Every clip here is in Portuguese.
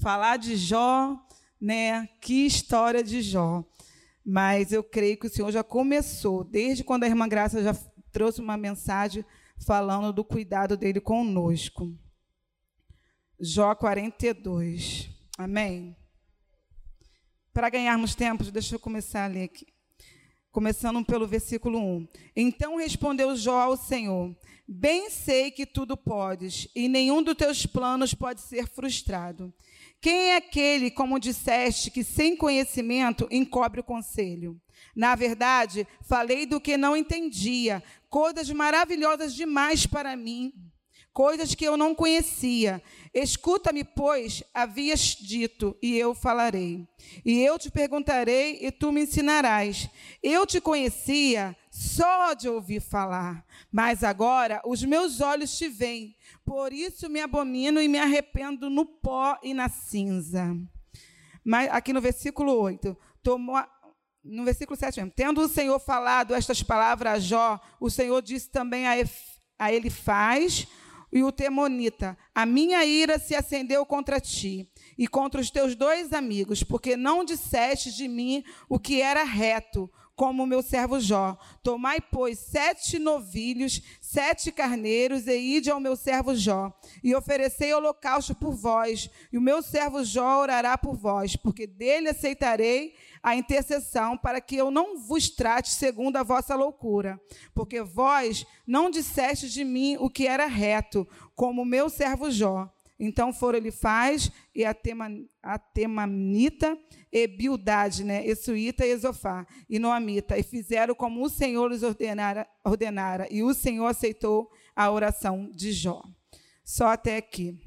falar de Jó, né? Que história de Jó. Mas eu creio que o Senhor já começou, desde quando a irmã Graça já trouxe uma mensagem falando do cuidado dele conosco. Jó 42. Amém? Para ganharmos tempo, deixa eu começar a ler aqui. Começando pelo versículo 1. Então respondeu Jó ao Senhor: Bem sei que tudo podes, e nenhum dos teus planos pode ser frustrado. Quem é aquele, como disseste, que sem conhecimento encobre o conselho? Na verdade, falei do que não entendia, coisas maravilhosas demais para mim, coisas que eu não conhecia. Escuta-me, pois, havias dito, e eu falarei. E eu te perguntarei, e tu me ensinarás. Eu te conhecia só de ouvir falar, mas agora os meus olhos te veem. Por isso me abomino e me arrependo no pó e na cinza. Mas aqui no versículo 8, tomou no versículo 7 mesmo, tendo o Senhor falado estas palavras a Jó, o Senhor disse também a, a ele faz e o Temonita: A minha ira se acendeu contra ti e contra os teus dois amigos, porque não disseste de mim o que era reto, como o meu servo Jó. Tomai, pois, sete novilhos, sete carneiros, e ide ao meu servo Jó, e oferecei holocausto por vós, e o meu servo Jó orará por vós, porque dele aceitarei a intercessão, para que eu não vos trate segundo a vossa loucura, porque vós não disseste de mim o que era reto, como o meu servo Jó. Então foram Elifaz e a, tema, a Temanita e Bildade, né, Essuíta e Esofá, e Noamita, e fizeram como o Senhor lhes ordenara, ordenara, e o Senhor aceitou a oração de Jó. Só até aqui.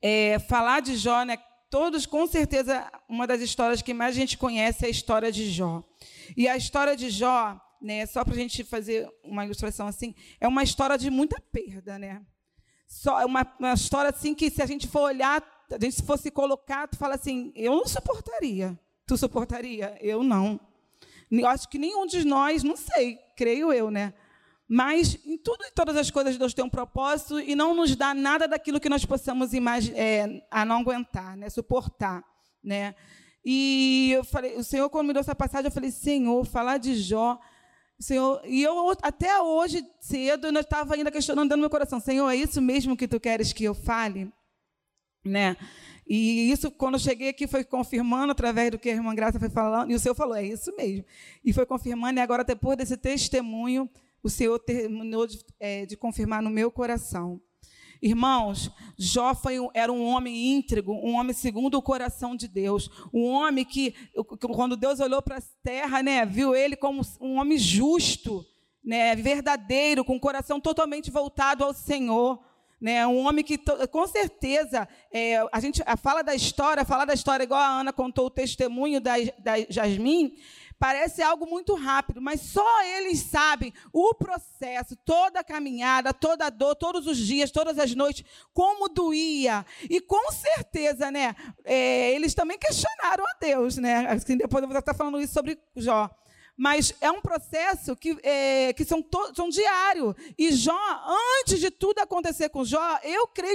É, falar de Jó, né, todos, com certeza, uma das histórias que mais a gente conhece é a história de Jó. E a história de Jó, né, só para a gente fazer uma ilustração assim, é uma história de muita perda, né? Só é uma, uma história assim que se a gente for olhar, a gente se fosse colocar, tu fala assim, eu não suportaria. Tu suportaria? Eu não. Eu acho que nenhum de nós, não sei, creio eu, né? Mas em tudo e todas as coisas Deus tem um propósito e não nos dá nada daquilo que nós possamos é, a não aguentar, né? suportar. Né? E eu falei, o Senhor, quando me deu essa passagem, eu falei, Senhor, falar de Jó, Senhor, e eu até hoje, cedo, eu estava ainda questionando dentro do meu coração, Senhor, é isso mesmo que tu queres que eu fale? Né? E isso, quando eu cheguei aqui, foi confirmando através do que a irmã Graça foi falando, e o Senhor falou, é isso mesmo. E foi confirmando, e agora, depois desse testemunho, o Senhor terminou de, é, de confirmar no meu coração. Irmãos, Jó foi, era um homem íntegro, um homem segundo o coração de Deus, um homem que, quando Deus olhou para a terra, né, viu ele como um homem justo, né, verdadeiro, com o coração totalmente voltado ao Senhor. Né, um homem que, com certeza, é, a gente fala da história, fala da história, igual a Ana contou o testemunho da, da Jasmine, Parece algo muito rápido, mas só eles sabem o processo, toda a caminhada, toda a dor, todos os dias, todas as noites, como doía. E com certeza, né, é, eles também questionaram a Deus, né? Assim, depois eu vou estar falando isso sobre Jó. Mas é um processo que, é, que são, to, são diário. E Jó, antes de tudo acontecer com Jó, eu creio